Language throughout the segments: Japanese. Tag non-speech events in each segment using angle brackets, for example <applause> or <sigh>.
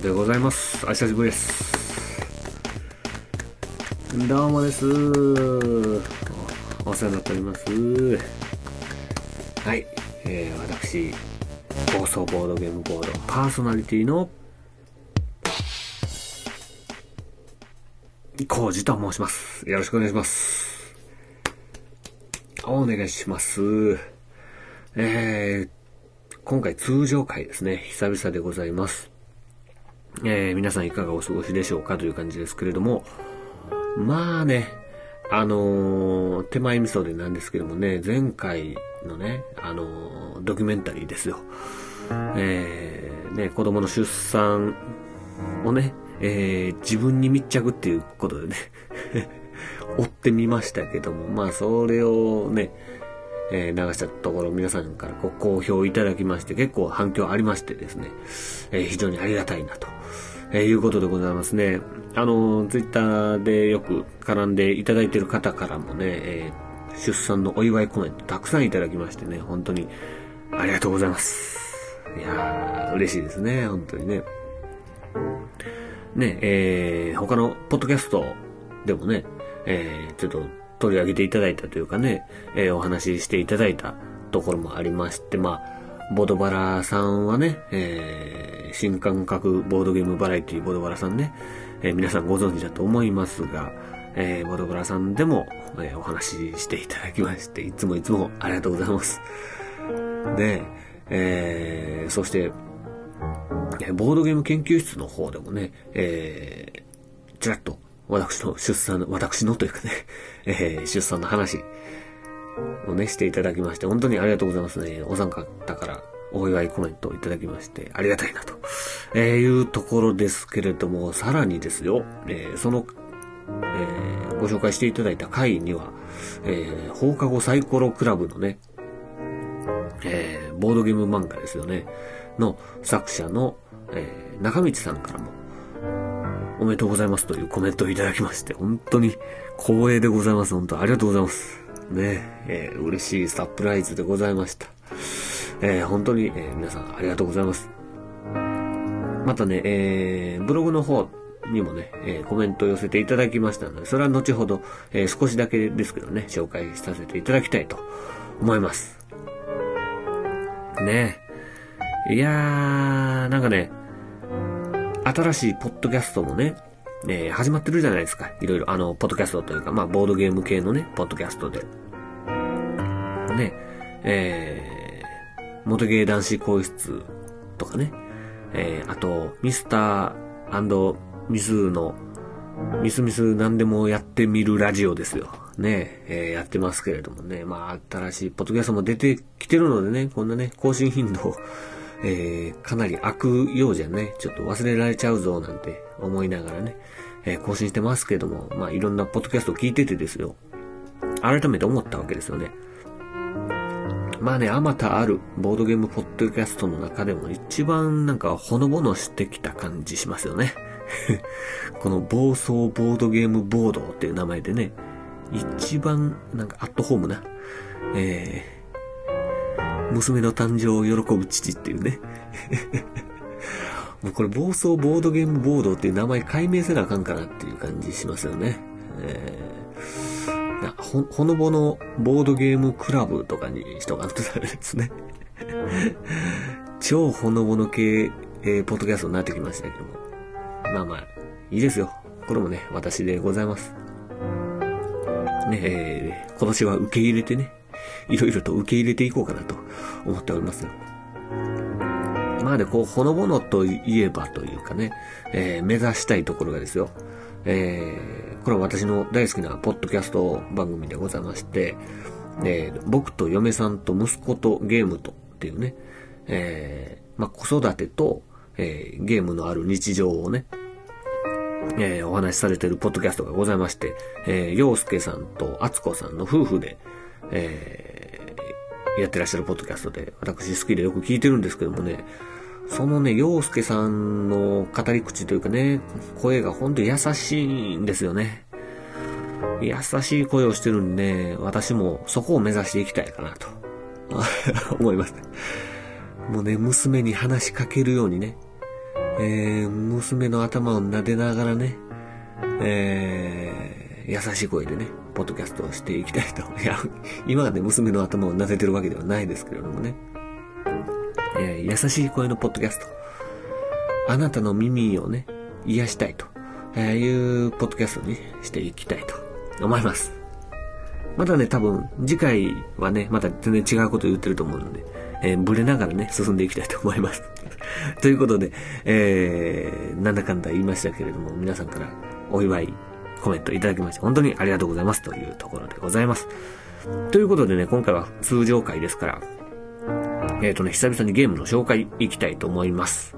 でございます。お久しぶりです。どうもです。おお世話になっております。はい、えー、私暴走ボードゲームボードパーソナリティのコウジと申します。よろしくお願いします。お願いします。えー、今回通常回ですね。久々でございます。えー、皆さんいかがお過ごしでしょうかという感じですけれども、まあね、あのー手前味噌でなんですけどもね、前回のね、あのードキュメンタリーですよ。えー、ね、子供の出産をね、えー、自分に密着っていうことでね、<laughs> 追ってみましたけども、まあそれをね、えー流したところ皆さんからご好評いただきまして結構反響ありましてですね、えー非常にありがたいなと、えーいうことでございますね。あの、ツイッターでよく絡んでいただいている方からもね、えー出産のお祝いコメントたくさんいただきましてね、本当にありがとうございます。いやー、嬉しいですね、本当にね。ね、えー、他のポッドキャストでもね、えー、ちょっと取り上げていただいたというかね、えーお話ししていただいたところもありまして、まあ、ボドバラさんはね、えー、新感覚ボードゲームバラエティボドバラさんね、えー皆さんご存知だと思いますが、えーボドバラさんでも、えお話ししていただきまして、いつもいつもありがとうございます。で、え、そして、ボードゲーム研究室の方でもね、え、ちらっと私の出産の、私のというかね、え出産の話をね、していただきまして、本当にありがとうございますね。お三方からお祝いコメントをいただきまして、ありがたいなと、えいうところですけれども、さらにですよ、えーその、えーご紹介していただいた回には、えー放課後サイコロクラブのね、えボードゲーム漫画ですよね、の作者の、え中道さんからも、おめでとうございますというコメントをいただきまして、本当に光栄でございます。本当ありがとうございます。ね、えー嬉しいサプライズでございました。えー本当に、えー皆さんありがとうございます。またね、えーブログの方にもね、えーコメントを寄せていただきましたので、それは後ほど、えー少しだけですけどね、紹介させていただきたいと思います。ねいやー、なんかね、新しいポッドキャストもね、えー始まってるじゃないですか。いろいろ、あの、ポッドキャストというか、まあ、ボードゲーム系のね、ポッドキャストで。ね、えー、元芸男子更衣室とかね、えー、あと、ミスターミスの、ミスミス何でもやってみるラジオですよ。ね、えーやってますけれどもね、まあ、新しいポッドキャストも出てきてるのでね、こんなね、更新頻度えーかなり悪用じゃね、ちょっと忘れられちゃうぞなんて思いながらね、えー更新してますけども、まあいろんなポッドキャストを聞いててですよ。改めて思ったわけですよね。まあね、あまたあるボードゲームポッドキャストの中でも一番なんかほのぼのしてきた感じしますよね。<laughs> この暴走ボードゲームボードっていう名前でね、一番なんかアットホームな、えー娘の誕生を喜ぶ父っていうね。もうこれ暴走ボードゲームボードっていう名前解明せなあかんかなっていう感じしますよね。えーなほ、ほのぼのボードゲームクラブとかにしとかんとダメですね。超ほのぼの系、えーポッドキャストになってきましたけども。まあまあ、いいですよ。これもね、私でございます。ねえー今年は受け入れてね、いろいろと受け入れていこうかなと思っておりますよ。まあね、こう、ほのぼのといえばというかね、えー目指したいところがですよ。えーこれは私の大好きなポッドキャスト番組でございまして、えー、僕と嫁さんと息子とゲームとっていうね、えー、まあ、子育てと、えー、ゲームのある日常をね、えー、お話しされてるポッドキャストがございまして、えー、洋介さんと敦子さんの夫婦で、えー、やってらっしゃるポッドキャストで、私好きでよく聞いてるんですけどもね、そのね、洋介さんの語り口というかね、声がほんと優しいんですよね。優しい声をしてるんで、ね、私もそこを目指していきたいかなと <laughs> 思います。もうね、娘に話しかけるようにね、えー、娘の頭を撫でながらね、えー、優しい声でね、ポッドキャストをしていきたいと。いや、今はね、娘の頭を撫でてるわけではないですけれどもね。えー、優しい声のポッドキャスト。あなたの耳をね、癒したいと、えー、いうポッドキャストにしていきたいと思います。またね、多分、次回はね、また全然違うこと言ってると思うので、えー、ブレながらね、進んでいきたいと思います。<laughs> ということで、えー、なんだかんだ言いましたけれども、皆さんからお祝いコメントいただきまして、本当にありがとうございますというところでございます。ということでね、今回は通常回ですから、えっ、ー、とね、久々にゲームの紹介いきたいと思います。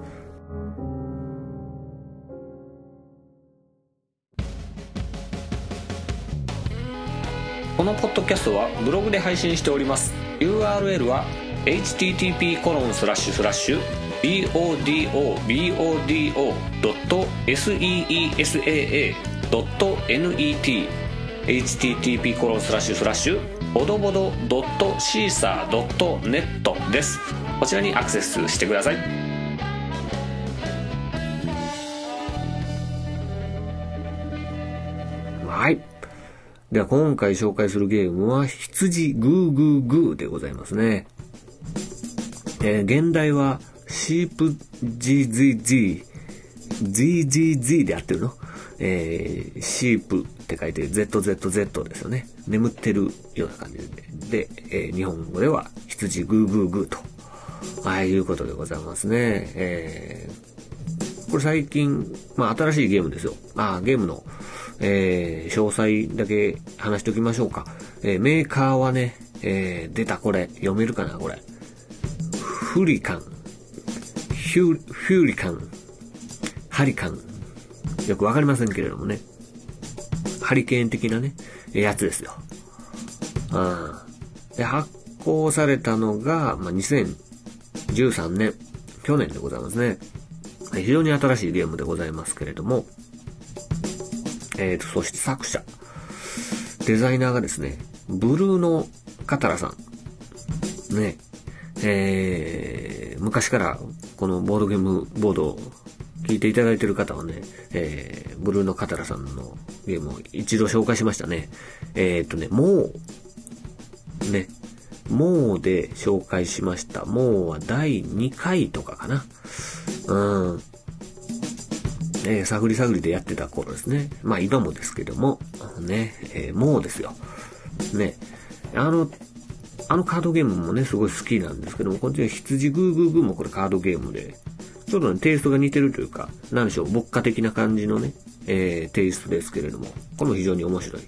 このポッドキャストはブログで配信しております。URL は http コロンスラッシュスラッシュ bodobodo.seesaa.net http コロンスラッシュスラッシュ。ボドボドドットシーサードットネットです。こちらにアクセスしてください。はい。では今回紹介するゲームは羊グーグーグーでございますね。えー、現代はシープ GZZ、ZZZ でやってるの？えー、シープって書いて ZZZ ですよね。眠ってるような感じで。で、えー、日本語では羊グーグーグーと。ああいうことでございますね。えー、これ最近、まあ新しいゲームですよ。まあゲームの、えー、詳細だけ話しておきましょうか。えー、メーカーはね、えー、出たこれ、読めるかなこれ。フリカン、ヒュフューリカン、ハリカン。よくわかりませんけれどもね。ハリケーン的なね、やつですよ。あで発行されたのが、まあ、2013年、去年でございますね。非常に新しいゲームでございますけれども、えーと、そして作者、デザイナーがですね、ブルーのカタラさん。ね、えー、昔からこのボードゲームボードを聞いていただいている方はね、えー、ブルーのカタラさんのゲームを一度紹介しましたね。えー、っとね、もう、ね、もうで紹介しました。もうは第2回とかかな。うん。えー、探り探りでやってた頃ですね。まあ今もですけども、ね、えー、もうですよ。ね。あの、あのカードゲームもね、すごい好きなんですけども、こっちは羊グーグーグーもこれカードゲームで、ちょっとね、テイストが似てるというか、なんでしょう、牧歌的な感じのね、えー、テイストですけれども、これも非常に面白い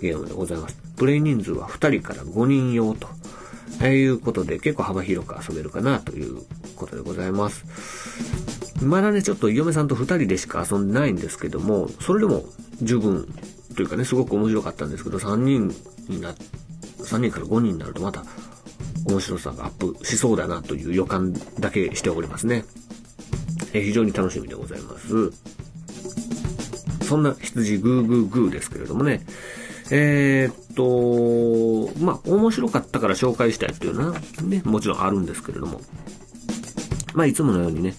ゲームでございます。プレイ人数は2人から5人用と、えー、いうことで結構幅広く遊べるかなということでございます。まだね、ちょっと嫁さんと2人でしか遊んでないんですけども、それでも十分というかね、すごく面白かったんですけど、3人になっ、3人から5人になるとまた面白さがアップしそうだなという予感だけしておりますね。え、非常に楽しみでございます。そんな羊グーグーグーですけれどもね。えー、っと、まあ、面白かったから紹介したいっていうのはね、もちろんあるんですけれども。まあ、いつものようにね、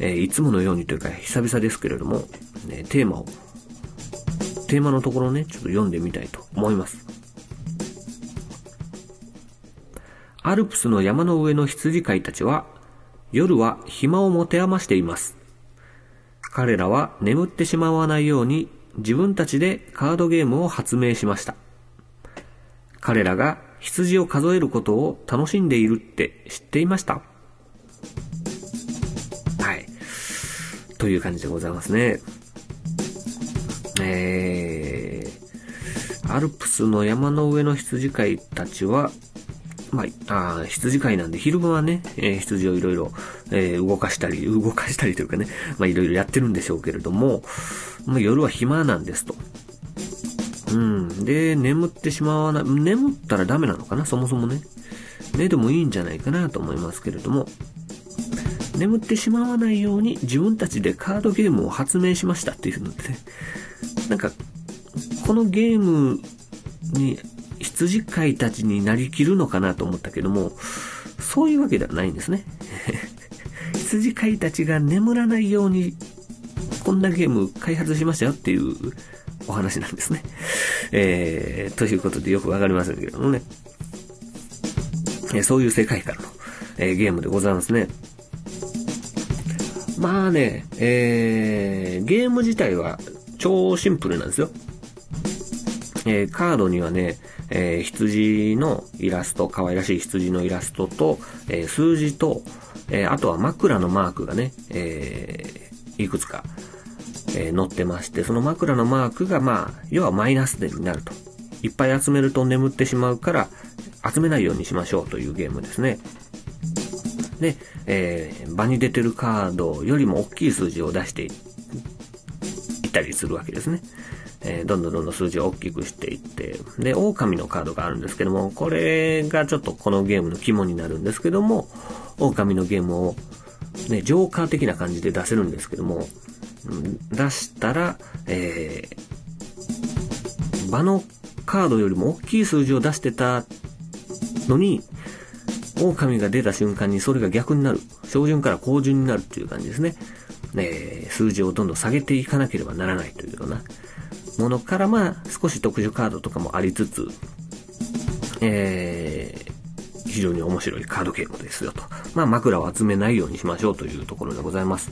えー、いつものようにというか、久々ですけれども、ね、テーマを、テーマのところをね、ちょっと読んでみたいと思います。アルプスの山の上の羊飼いたちは、夜は暇を持て余しています。彼らは眠ってしまわないように自分たちでカードゲームを発明しました。彼らが羊を数えることを楽しんでいるって知っていましたはい。という感じでございますね。えー、アルプスの山の上の羊飼いたちは、まあ、あ羊飼いなんで昼間はね、えー、羊をいろいろ、え、動かしたり、動かしたりというかね、まあいろいろやってるんでしょうけれども、まあ、夜は暇なんですと。うん。で、眠ってしまわない、眠ったらダメなのかな、そもそもね。寝でもいいんじゃないかなと思いますけれども、眠ってしまわないように自分たちでカードゲームを発明しましたっていうので、ね、なんか、このゲームに羊飼いたちになりきるのかなと思ったけども、そういうわけではないんですね。<laughs> 羊飼いたちが眠らないように、こんなゲーム開発しましたよっていうお話なんですね。えー、ということでよくわかりませんけどもね。えそういう世界観の、えー、ゲームでございますね。まあね、えー、ゲーム自体は超シンプルなんですよ。えー、カードにはね、えー、羊のイラスト、可愛らしい羊のイラストと、えー、数字と、え、あとは枕のマークがね、え、いくつか、え、載ってまして、その枕のマークが、まあ、要はマイナス点になると。いっぱい集めると眠ってしまうから、集めないようにしましょうというゲームですね。で、え、場に出てるカードよりも大きい数字を出していったりするわけですね。えー、どんどんどんどん数字を大きくしていって、で、狼のカードがあるんですけども、これがちょっとこのゲームの肝になるんですけども、狼のゲームを、ね、ジョーカー的な感じで出せるんですけども、出したら、えー、場のカードよりも大きい数字を出してたのに、狼が出た瞬間にそれが逆になる。小順から高順になるっていう感じですね。え、数字をどんどん下げていかなければならないというようなものから、まあ、少し特殊カードとかもありつつ、えー、非常に面白いカードゲームですよと。まあ、枕を集めないようにしましょうというところでございます。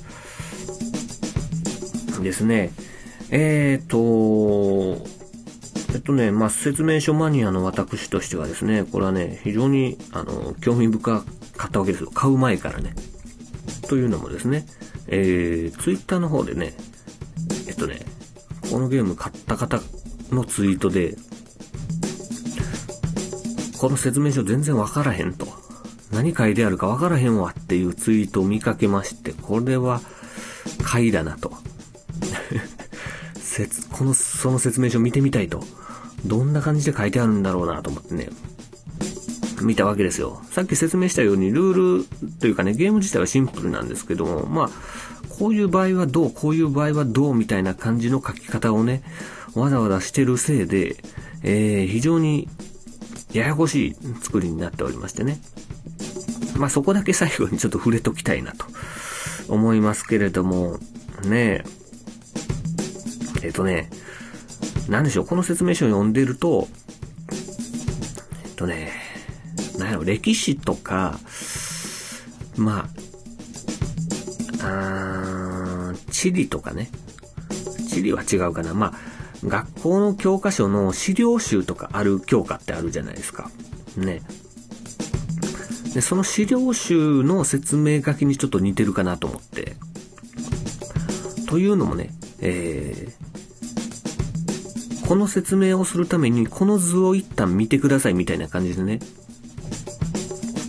ですね。えーと、えっとね、まあ、説明書マニアの私としてはですね、これはね、非常に、あの、興味深かったわけですよ。買う前からね。というのもですね、えー、ツイッターの方でね、えっとね、このゲーム買った方のツイートで、この説明書全然わからへんと。何書いてあるかわからへんわっていうツイートを見かけまして、これは買いだなと。<laughs> この、その説明書見てみたいと。どんな感じで書いてあるんだろうなと思ってね、見たわけですよ。さっき説明したように、ルールというかね、ゲーム自体はシンプルなんですけども、まあ、こういう場合はどう、こういう場合はどうみたいな感じの書き方をね、わざわざしてるせいで、えー、非常にややこしい作りになっておりましてね。まあそこだけ最後にちょっと触れときたいなと思いますけれども、ねえ、えっ、とね、なんでしょう、この説明書を読んでると、えっとね、なんやろ、歴史とか、まあ、あ地理とかね。地理は違うかな。まあ、学校の教科書の資料集とかある教科ってあるじゃないですか。ね。で、その資料集の説明書きにちょっと似てるかなと思って。というのもね、えー、この説明をするためにこの図を一旦見てくださいみたいな感じでね、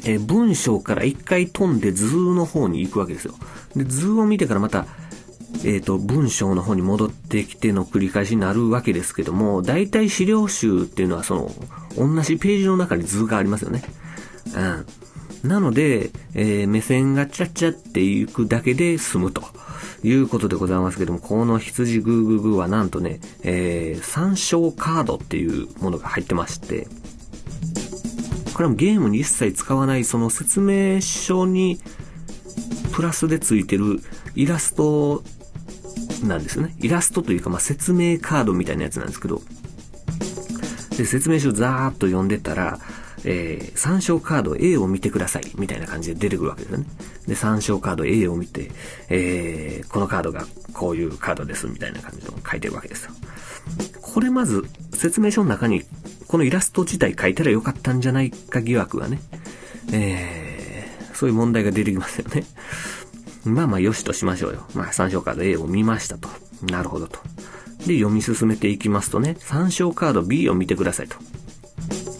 え文章から一回飛んで図の方に行くわけですよ。で、図を見てからまた、えっ、ー、と、文章の方に戻ってきての繰り返しになるわけですけども、大体資料集っていうのはその、同じページの中に図がありますよね。うん。なので、えー、目線がチャッチャっていくだけで済むということでございますけども、この羊グーグーグーはなんとね、えー、参照カードっていうものが入ってまして、これもゲームに一切使わないその説明書にプラスでついてるイラストなんですよね。イラストというか、まあ、説明カードみたいなやつなんですけど、で、説明書ザーッと読んでたら、えー、参照カード A を見てください、みたいな感じで出てくるわけですよね。で、参照カード A を見て、えー、このカードがこういうカードです、みたいな感じで書いてるわけですよ。これまず、説明書の中にこのイラスト自体書いたらよかったんじゃないか疑惑がね、えー、そういう問題が出てきますよね。<laughs> まあまあ、よしとしましょうよ。まあ、参照カード A を見ましたと。なるほどと。で、読み進めていきますとね、参照カード B を見てくださいと。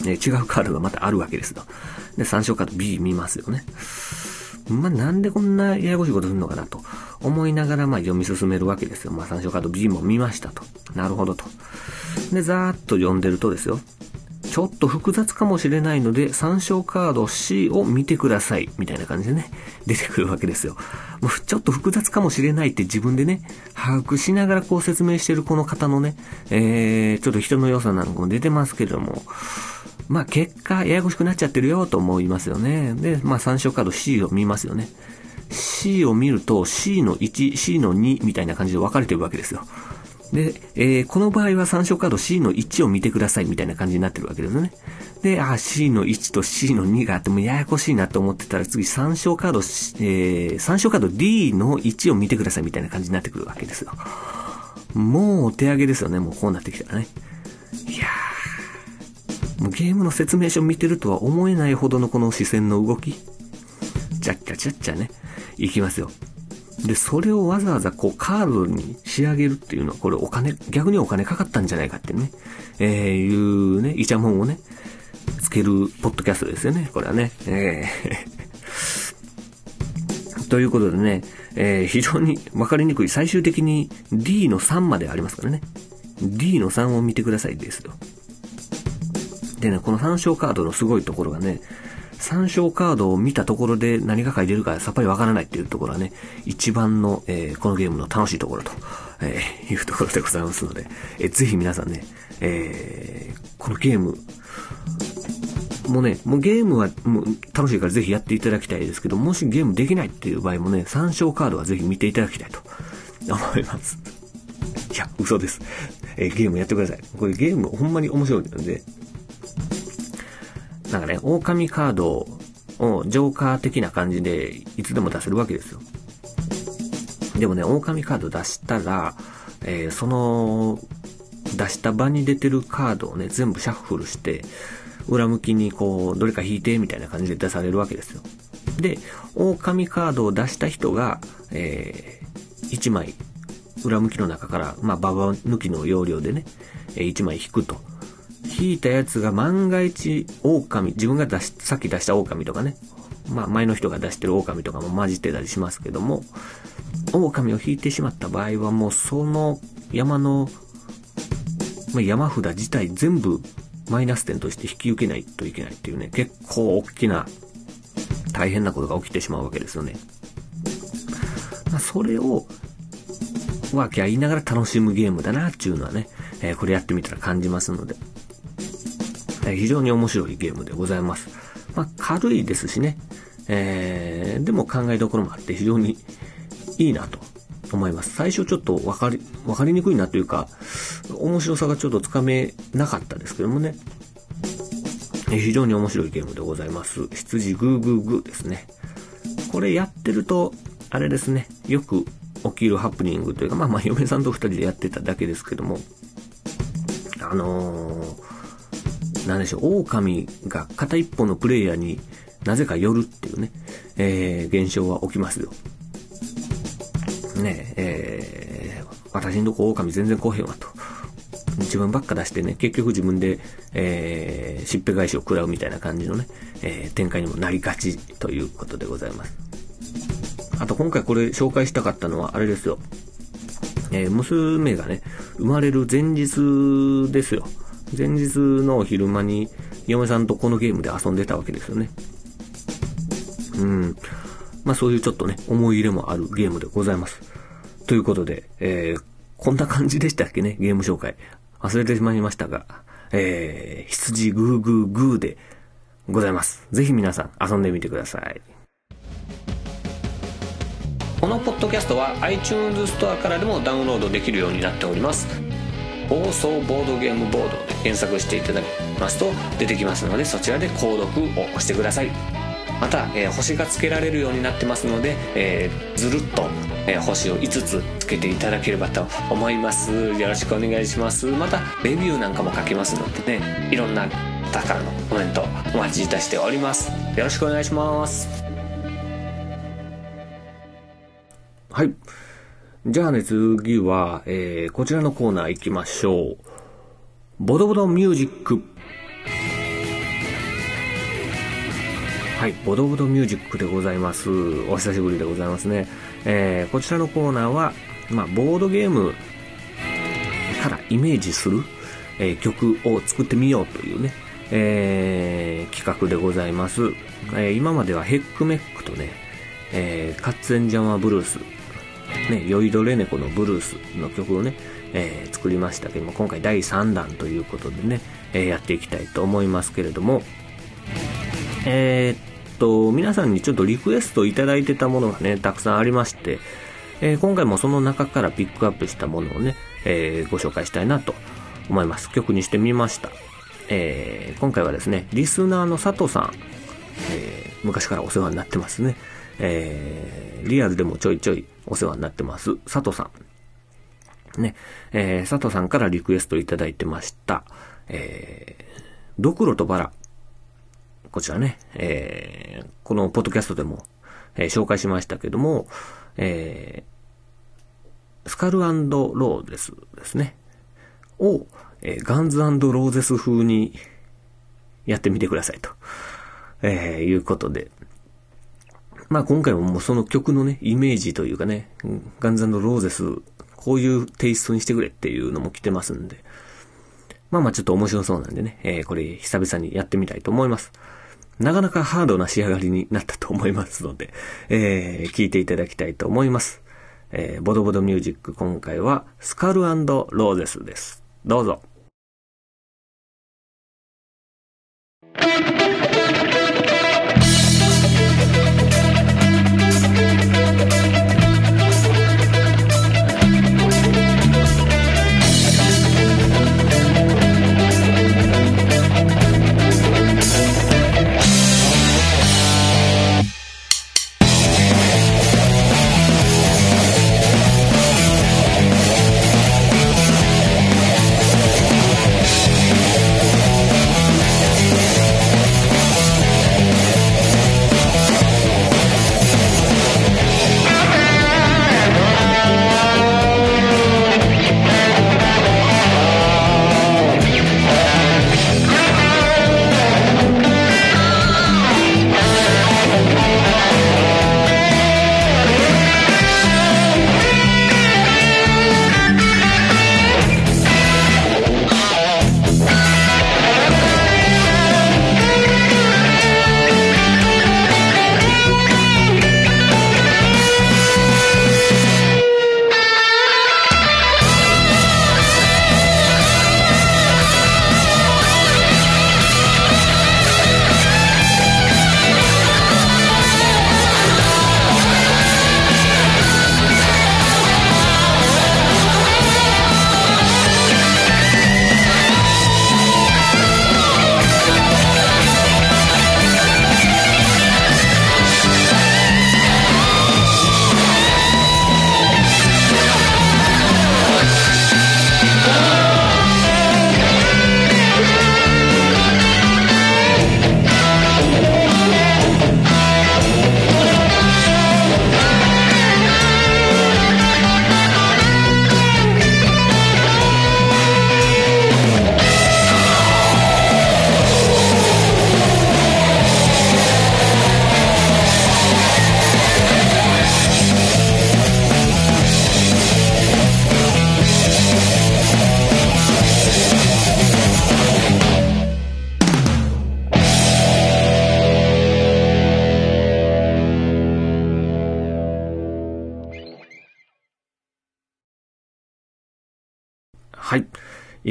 ね、違うカードがまたあるわけですと。で、参照カード B 見ますよね。まあ、なんでこんなややこしいことするのかなと思いながら、まあ、読み進めるわけですよ。まあ、参照カード B も見ましたと。なるほどと。で、ざーっと読んでるとですよ。ちょっと複雑かもしれないので、参照カード C を見てください。みたいな感じでね、出てくるわけですよ。もうちょっと複雑かもしれないって自分でね、把握しながらこう説明してるこの方のね、えー、ちょっと人の良さなんかも出てますけれども、まあ結果、ややこしくなっちゃってるよと思いますよね。で、まあ参照カード C を見ますよね。C を見ると C の1、C の2みたいな感じで分かれてるわけですよ。で、えー、この場合は参照カード C の1を見てくださいみたいな感じになってるわけですね。で、あ、C の1と C の2があってもややこしいなと思ってたら次参照カード、えー、参照カード D の1を見てくださいみたいな感じになってくるわけですよ。もうお手上げですよね、もうこうなってきたらね。いやー、もうゲームの説明書見てるとは思えないほどのこの視線の動き。チャッチャチャッチャね、いきますよ。で、それをわざわざこうカードに仕上げるっていうのは、これお金、逆にお金かかったんじゃないかってね、えー、いうね、イチャモンをね、つけるポッドキャストですよね、これはね。えー <laughs> ということでね、えー、非常にわかりにくい。最終的に D の3までありますからね。D の3を見てくださいですよ。でね、この参照カードのすごいところがね、参照カードを見たところで何が書いてるかさっぱりわからないっていうところはね、一番の、えー、このゲームの楽しいところと、えー、いうところでございますので、えー、ぜひ皆さんね、えー、このゲーム、もうね、もうゲームはもう楽しいからぜひやっていただきたいですけど、もしゲームできないっていう場合もね、参照カードはぜひ見ていただきたいと <laughs> 思います。いや、嘘です。えー、ゲームやってください。これゲームほんまに面白いので、なんかね、狼カードをジョーカー的な感じでいつでも出せるわけですよ。でもね、狼カード出したら、えー、その、出した場に出てるカードをね、全部シャッフルして、裏向きにこう、どれか引いてみたいな感じで出されるわけですよ。で、狼カードを出した人が、えー、1枚、裏向きの中から、まあ、ババ抜きの要領でね、1枚引くと。引いたやつが万が一狼、自分が出し、さっき出した狼とかね、まあ前の人が出してる狼とかも混じってたりしますけども、狼を引いてしまった場合はもうその山の、まあ、山札自体全部マイナス点として引き受けないといけないっていうね、結構大きな大変なことが起きてしまうわけですよね。まあ、それを、わけあ言いながら楽しむゲームだなっていうのはね、えー、これやってみたら感じますので、非常に面白いゲームでございます。まあ、軽いですしね、えー、でも考えどころもあって非常にいいなと思います。最初ちょっとわかり、わかりにくいなというか、面白さがちょっとつかめなかったですけどもね、非常に面白いゲームでございます。羊グーグーグーですね。これやってると、あれですね、よく起きるハプニングというか、まあまあ嫁さんと二人でやってただけですけども、あのーなんでしょう、狼が片一方のプレイヤーになぜか寄るっていうね、えー、現象は起きますよ。ねえ、えー、私んとこ狼全然来へんわと。自分ばっか出してね、結局自分で、えー、しっぺ返しを食らうみたいな感じのね、えー、展開にもなりがちということでございます。あと今回これ紹介したかったのはあれですよ。えー、娘がね、生まれる前日ですよ。前日の昼間に嫁さんとこのゲームで遊んでたわけですよね。うん。まあそういうちょっとね、思い入れもあるゲームでございます。ということで、えー、こんな感じでしたっけね、ゲーム紹介。忘れてしまいましたが、えー、羊グーグーグーでございます。ぜひ皆さん遊んでみてください。このポッドキャストは iTunes ストアからでもダウンロードできるようになっております。放送ボードゲームボードで検索していただきますと出てきますのでそちらで購読を押してください。また、えー、星がつけられるようになってますので、えー、ずるっと、えー、星を5つつけていただければと思います。よろしくお願いします。またレビューなんかも書けますのでねいろんな方からのコメントお待ちいたしております。よろしくお願いします。はい。じゃあね、次は、えー、こちらのコーナー行きましょう。ボドボドミュージック。はい、ボドボドミュージックでございます。お久しぶりでございますね。えー、こちらのコーナーは、まあ、ボードゲームからイメージする、えー、曲を作ってみようというね、えー、企画でございます。えー、今まではヘックメックとね、えー、カッツエンジャマブルース、ね、酔いどれ猫のブルースの曲をね、えー、作りましたけども、今回第3弾ということでね、えー、やっていきたいと思いますけれども、えー、っと、皆さんにちょっとリクエストいただいてたものがね、たくさんありまして、えー、今回もその中からピックアップしたものをね、えー、ご紹介したいなと思います。曲にしてみました。えー、今回はですね、リスナーの佐藤さん、え、昔からお世話になってますね。えー、リアルでもちょいちょいお世話になってます。佐藤さん。ね、えー、佐藤さんからリクエストいただいてました。えー、ドクロとバラ。こちらね、えー、このポッドキャストでも、えー、紹介しましたけども、えー、スカルローデスですね。を、えー、ガンズローゼス風にやってみてくださいと、えー、いうことで。まあ今回ももうその曲のね、イメージというかね、ガンズローゼス、こういうテイストにしてくれっていうのも来てますんで、まあまあちょっと面白そうなんでね、えー、これ久々にやってみたいと思います。なかなかハードな仕上がりになったと思いますので、えー、聞いていただきたいと思います。えー、ボドボドミュージック今回はスカルローゼスです。どうぞ。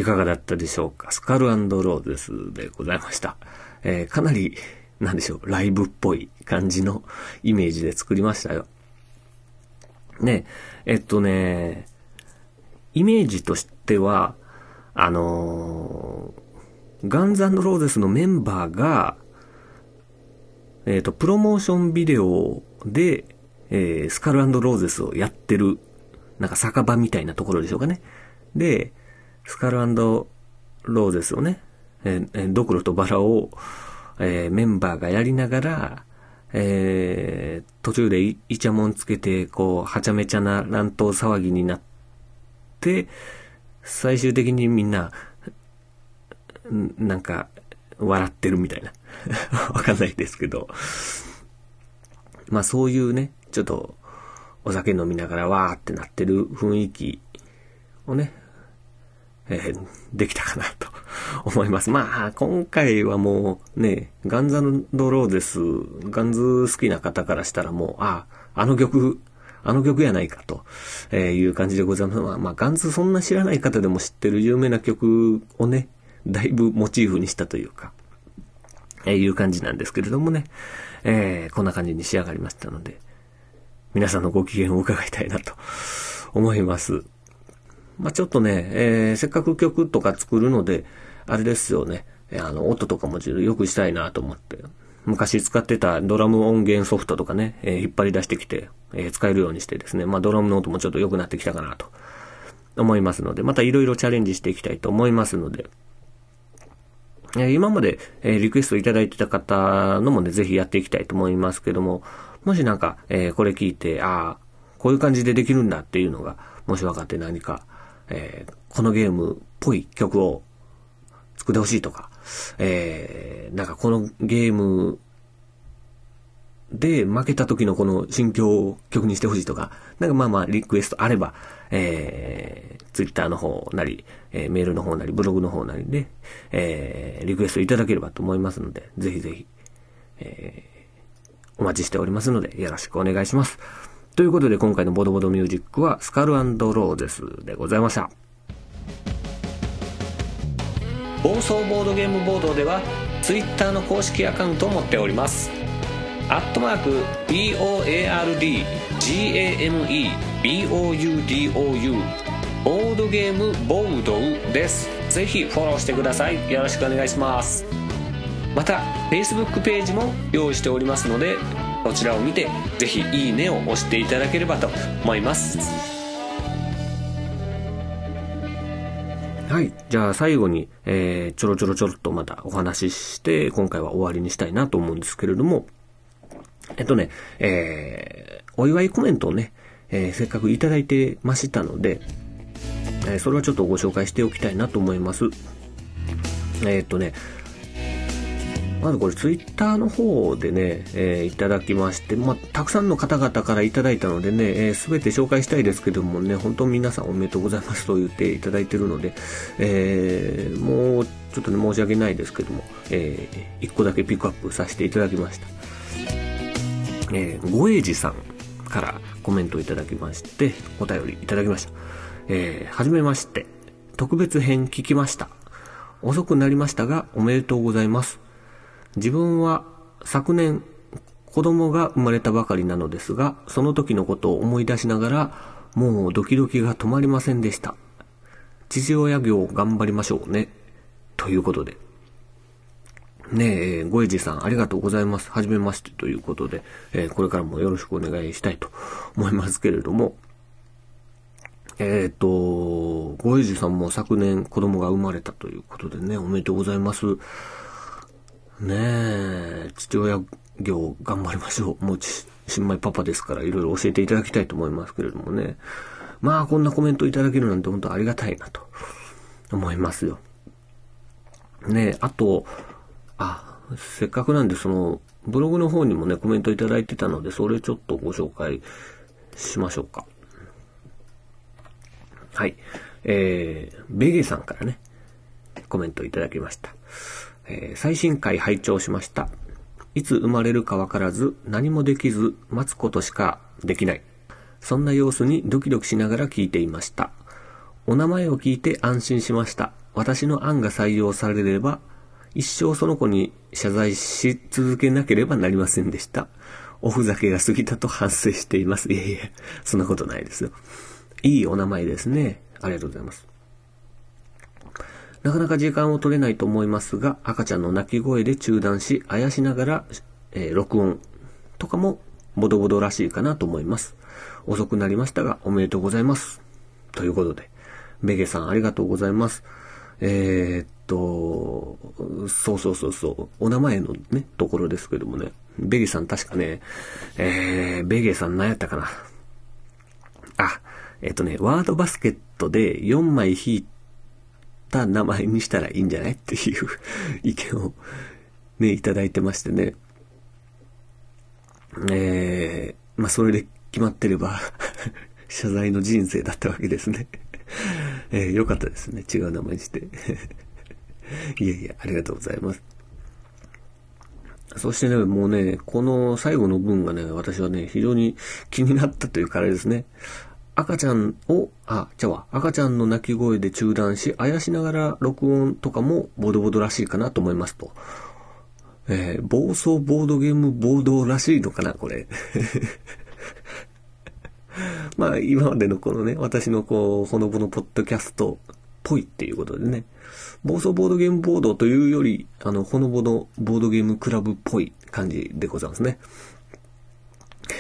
かがだったでしょうか？スカルローゼスでございました。えー、かなり、なんでしょう、ライブっぽい感じのイメージで作りましたよ。ね、えっとね、イメージとしては、あのー、ガンズローゼスのメンバーが、えっ、ー、と、プロモーションビデオで、えー、スカルローゼスをやってる、なんか酒場みたいなところでしょうかね。で、スカルローゼスをね、えー、ドクロとバラを、えー、メンバーがやりながら、えー、途中でイチャモンつけて、こう、はちゃめちゃな乱闘騒ぎになって、最終的にみんな、なんか、笑ってるみたいな。<laughs> わかんないですけど。まあそういうね、ちょっと、お酒飲みながらわーってなってる雰囲気をね、えーできたかなと思います。まあ、今回はもうね、ガンザのドローゼス、ガンズ好きな方からしたらもう、ああ、の曲、あの曲やないかと、えいう感じでございます。まあ、まあ、ガンズそんな知らない方でも知ってる有名な曲をね、だいぶモチーフにしたというか、えいう感じなんですけれどもね、えーこんな感じに仕上がりましたので、皆さんのご機嫌を伺いたいなと思います。まあ、ちょっとね、えーせっかく曲とか作るので、あれですよね、あの、音とかもちょっと良くしたいなと思って、昔使ってたドラム音源ソフトとかね、えー引っ張り出してきて、えー使えるようにしてですね、まあ、ドラムの音もちょっと良くなってきたかなと思いますので、またいろいろチャレンジしていきたいと思いますので、え今まで、えリクエストいただいてた方のもね、ぜひやっていきたいと思いますけども、もしなんか、えこれ聞いて、ああ、こういう感じでできるんだっていうのが、もし分かって何か、えーこのゲームっぽい曲を作ってほしいとか、えーなんかこのゲームで負けた時のこの心境を曲にしてほしいとか、なんかまあまあリクエストあれば、えー、ツイッターの方なり、えーメールの方なり、ブログの方なりで、えー、リクエストいただければと思いますので、ぜひぜひ、えーお待ちしておりますので、よろしくお願いします。ということで、今回のボドボドミュージックは、スカルローゼスでございました。暴走ボードゲームボードでは Twitter の公式アカウントを持っております。アットマーク BOARDGAMEBOUDOU ボードゲームボードです。ぜひフォローしてください。よろしくお願いします。また Facebook ページも用意しておりますのでそちらを見てぜひいいねを押していただければと思いますはい。じゃあ最後に、えー、ちょろちょろちょろっとまたお話しして、今回は終わりにしたいなと思うんですけれども、えっとね、えー、お祝いコメントをね、えーせっかくいただいてましたので、えそれはちょっとご紹介しておきたいなと思います。えっとね、まずこれツイッターの方でね、えーいただきまして、まあ、たくさんの方々からいただいたのでね、えー、全て紹介したいですけどもね、本当皆さんおめでとうございますと言っていただいてるので、えーもうちょっとね、申し訳ないですけども、えー一個だけピックアップさせていただきました。えー、ごえいじさんからコメントをいただきまして、お便りいただきました。えー、はじめまして。特別編聞きました。遅くなりましたが、おめでとうございます。自分は昨年、子供が生まれたばかりなのですが、その時のことを思い出しながら、もうドキドキが止まりませんでした。父親業頑張りましょうね。ということで。ねえ、ごえじさん、ありがとうございます。はじめましてということで、えーこれからもよろしくお願いしたいと思いますけれども、えっ、と、ごえじさんも昨年子供が生まれたということでね、おめでとうございます。ねえ、父親業頑張りましょう。もう、新米パパですから、いろいろ教えていただきたいと思いますけれどもね。まあ、こんなコメントいただけるなんて本当ありがたいなと思いますよ。ねえ、あと、あ、せっかくなんで、その、ブログの方にもね、コメントいただいてたので、それちょっとご紹介しましょうか。はい。えー、ベゲさんからね、コメントいただきました。えー最新回拝聴しました。いつ生まれるかわからず、何もできず、待つことしかできない。そんな様子にドキドキしながら聞いていました。お名前を聞いて安心しました。私の案が採用されれば、一生その子に謝罪し続けなければなりませんでした。おふざけが過ぎたと反省しています。いえいえ、そんなことないですよ。いいお名前ですね。ありがとうございます。なかなか時間を取れないと思いますが、赤ちゃんの泣き声で中断し、あやしながら、えー録音とかもボドボドらしいかなと思います。遅くなりましたが、おめでとうございます。ということで、ベゲさんありがとうございます。えーっと、そうそうそうそう、お名前のね、ところですけどもね、ベゲさん確かね、えー、ベゲさん何やったかな。あ、えっ、とね、ワードバスケットで4枚引いてた名前にしたらいいんじゃない？っていう意見をね、いただいてましてね。えー、まあ、それで決まってれば <laughs> 謝罪の人生だったわけですねえー、よかったですね。違う名前にして <laughs> いやいや、ありがとうございます。そしてね、もうね、この最後の文がね、私はね、非常に気になったというかあれですね。赤ちゃんを、あ、じゃあ赤ちゃんの泣き声で中断し、あやしながら録音とかもボドボドらしいかなと思いますと。えー、暴走ボードゲームボードらしいのかな、これ。<laughs> まあ、今までのこのね、私のこう、ほのぼのポッドキャストっぽいっていうことでね、暴走ボードゲームボードというより、あの、ほのぼのボードゲームクラブっぽい感じでございますね。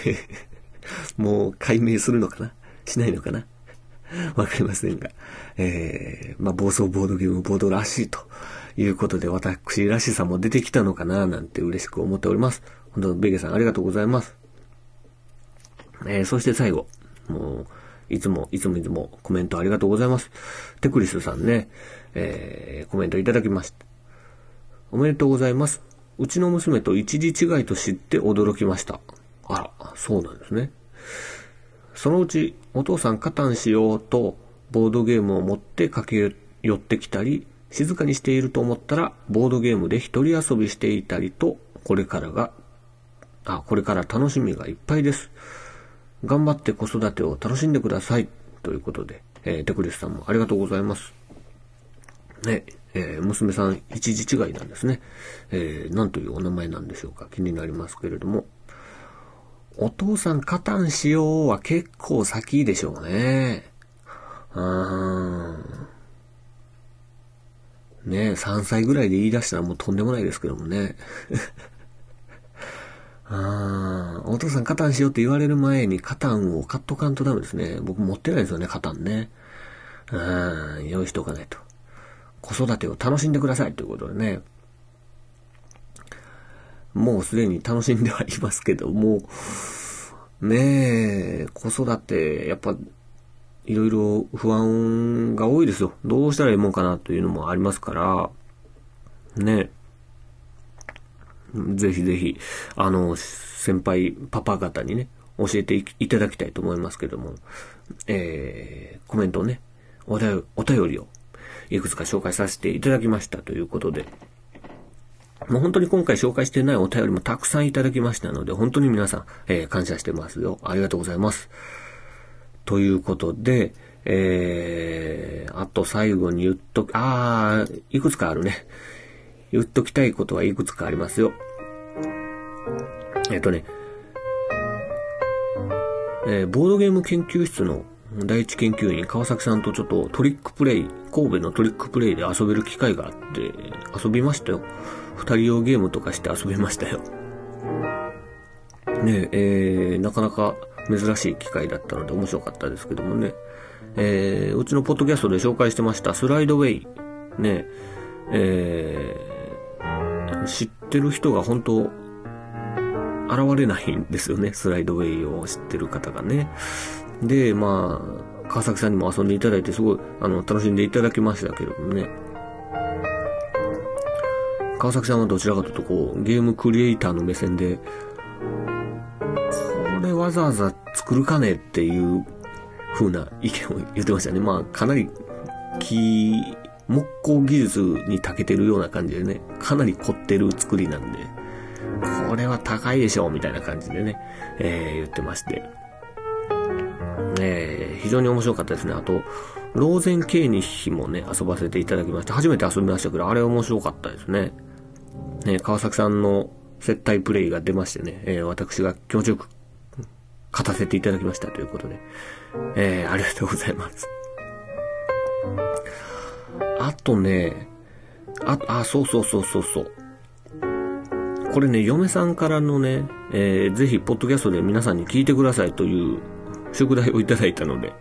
<laughs> もう解明するのかな？しないのかな？<laughs> わかりませんが。えー、まあ、暴走ボードゲームボードらしいということで、私らしさも出てきたのかな？なんて嬉しく思っております。本当、ベゲさんありがとうございます。えー、そして最後。もう、いつも、いつもいつもコメントありがとうございます。テクリスさんね、えー、コメントいただきました。おめでとうございます。うちの娘と一時違いと知って驚きました。あら、そうなんですね。そのうち、お父さん加担しようと、ボードゲームを持って駆け寄ってきたり、静かにしていると思ったら、ボードゲームで一人遊びしていたりと、これからが、あ、これから楽しみがいっぱいです。頑張って子育てを楽しんでください。ということで、えー、テクリスさんもありがとうございます。ね、えー、娘さん一時違いなんですね。えー、なんというお名前なんでしょうか。気になりますけれども。お父さん加担しようは結構先でしょうね。うーん。ね3歳ぐらいで言い出したらもうとんでもないですけどもね。あ <laughs> お父さんカタンしようって言われる前にカタンを買っとかんとダメですね。僕持ってないですよね、カタンね。うん、用意しておかないと。子育てを楽しんでくださいということでね。もうすでに楽しんではいますけども、ねえ、子育て、やっぱ、いろいろ不安が多いですよ。どうしたらいいもんかなというのもありますから、ねえぜひぜひ、あの、先輩、パパ方にね、教えていただきたいと思いますけども、えー、コメントをね、お便りをいくつか紹介させていただきましたということで、もう本当に今回紹介してないお便りもたくさんいただきましたので、本当に皆さん、えー、感謝してますよ。ありがとうございます。ということで、えー、あと最後に言っと、あー、いくつかあるね。言っときたいことはいくつかありますよ。えっとね、えー、ボードゲーム研究室の第一研究員川崎さんとちょっとトリックプレイ、神戸のトリックプレイで遊べる機会があって遊びましたよ。二人用ゲームとかして遊びましたよ。ねえ、ー、なかなか珍しい機会だったので面白かったですけどもね。えー、うちのポッドキャストで紹介してましたスライドウェイ。ねえー、知ってる人が本当現れないんですよね。スライドウェイを知ってる方がね。で、まあ、川崎さんにも遊んでいただいて、すごい、あの、楽しんでいただきましたけどもね。川崎さんはどちらかというと、こう、ゲームクリエイターの目線で、これわざわざ作るかねっていう風な意見を言ってましたね。まあ、かなり、木、木工技術に長けてるような感じでね、かなり凝ってる作りなんで、これは高いでしょう、みたいな感じでね、えー、言ってまして。え非常に面白かったですね。あと、ローゼンケーニヒもね、遊ばせていただきまして、初めて遊びましたけど、あれ面白かったですね。ね、川崎さんの接待プレイが出ましてね、えー、私が気持ちよく勝たせていただきましたということで、えー、ありがとうございます。あとね、あ、あ、そうそうそうそうそう。これね、嫁さんからのね、えー、ぜひ、ポッドキャストで皆さんに聞いてくださいという宿題をいただいたので、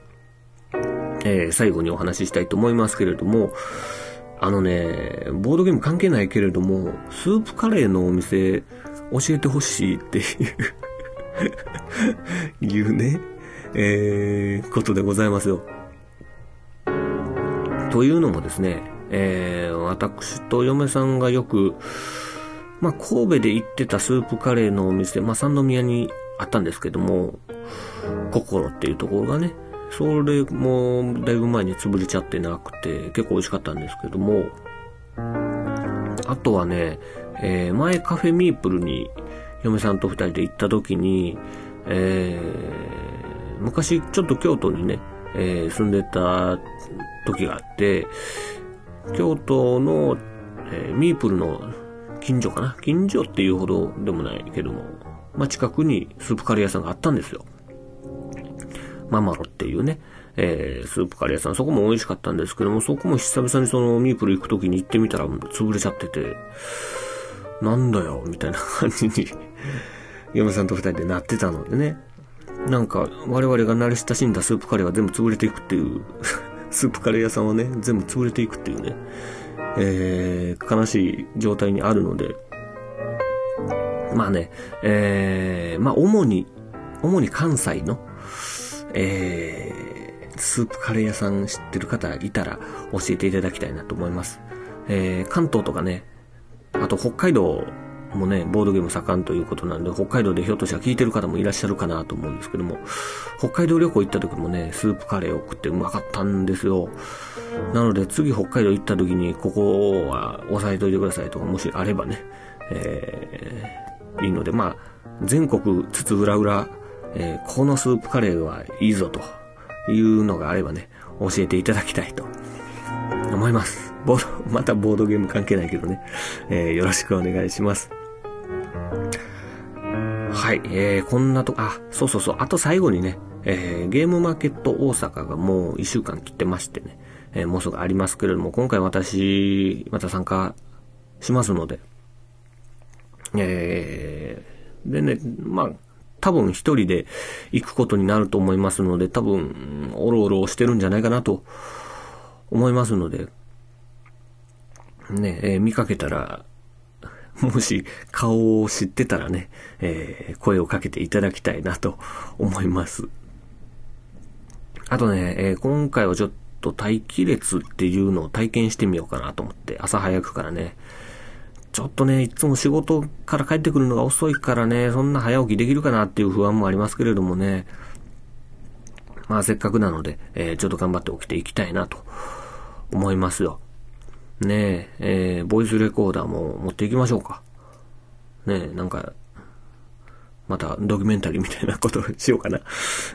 えー、最後にお話ししたいと思いますけれども、あのね、ボードゲーム関係ないけれども、スープカレーのお店教えてほしいっていう <laughs> いうね、えー、ことでございますよ。というのもですね、えー、私と嫁さんがよく、まあ、神戸で行ってたスープカレーのお店、まあ、三宮にあったんですけども、心っていうところがね、それもだいぶ前に潰れちゃってなくて、結構美味しかったんですけども、あとはね、えー、前カフェミープルに嫁さんと二人で行った時に、えー、昔ちょっと京都にね、えー、住んでた時があって、京都の、え、ミープルの近所かな？近所っていうほどでもないけども、まあ、近くにスープカレー屋さんがあったんですよ。ママロっていうね、えー、スープカレー屋さん。そこも美味しかったんですけども、そこも久々にそのミープル行く時に行ってみたら潰れちゃってて、なんだよ、みたいな感じに <laughs> 嫁さんと二人でなってたのでね。なんか、我々が慣れ親しんだスープカレーは全部潰れていくっていう <laughs> スープカレー屋さんはね、全部潰れていくっていうね、えー、悲しい状態にあるので、まあね、えー、まあ主に、主に関西の、えー、スープカレー屋さん知ってる方いたら教えていただきたいなと思います。えー、関東とかね、あと北海道もね、ボードゲーム盛んということなんで、北海道でひょっとしたら聞いてる方もいらっしゃるかなと思うんですけども、北海道旅行行った時もね、スープカレーを食ってうまかったんですよ。なので次北海道行った時に、ここは押さえといてくださいとか、もしあればね、えー、いいので、まあ、全国つつ裏裏、えー、このスープカレーはいいぞというのがあればね、教えていただきたいと思います。ボード、<laughs> またボードゲーム関係ないけどね、えー、よろしくお願いします。はい、えー、こんなとこ、あ、そうそうそう、あと最後にね、えー、ゲームマーケット大阪がもう1週間切ってましてね、えー、もうすぐありますけれども、今回私、また参加しますので、えー、でね、まあ、多分一人で行くことになると思いますので、多分、おろおろしてるんじゃないかなと思いますので、ね、えー、見かけたら、もし顔を知ってたらね、えー、声をかけていただきたいなと思います。あとね、えー、今回はちょっと待機列っていうのを体験してみようかなと思って、朝早くからね、ちょっとね、いつも仕事から帰ってくるのが遅いからね、そんな早起きできるかなっていう不安もありますけれどもね、まあせっかくなので、えー、ちょっと頑張って起きていきたいなと思いますよ。ねえ、えー、ボイスレコーダーも持っていきましょうか。ねえ、なんか、またドキュメンタリーみたいなことをしようかな。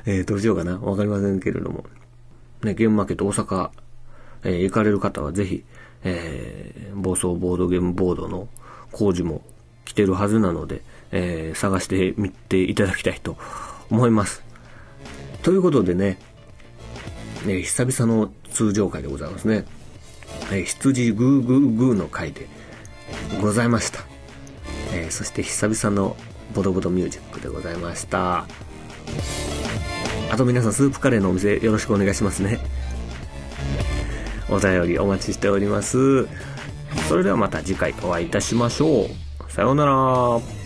えー、どうしようかな。わかりませんけれども。ね、ゲームマーケット大阪、えー、行かれる方はぜひ、えー、暴走ボードゲームボードの工事も来てるはずなので、えー、探してみていただきたいと思います。ということでね、ね久々の通常回でございますね。えー、羊グーグーグーの回でございました。えー、そして久々のボドボドミュージックでございました。あと皆さんスープカレーのお店よろしくお願いしますね。お便りお待ちしております。それではまた次回お会いいたしましょう。さようなら。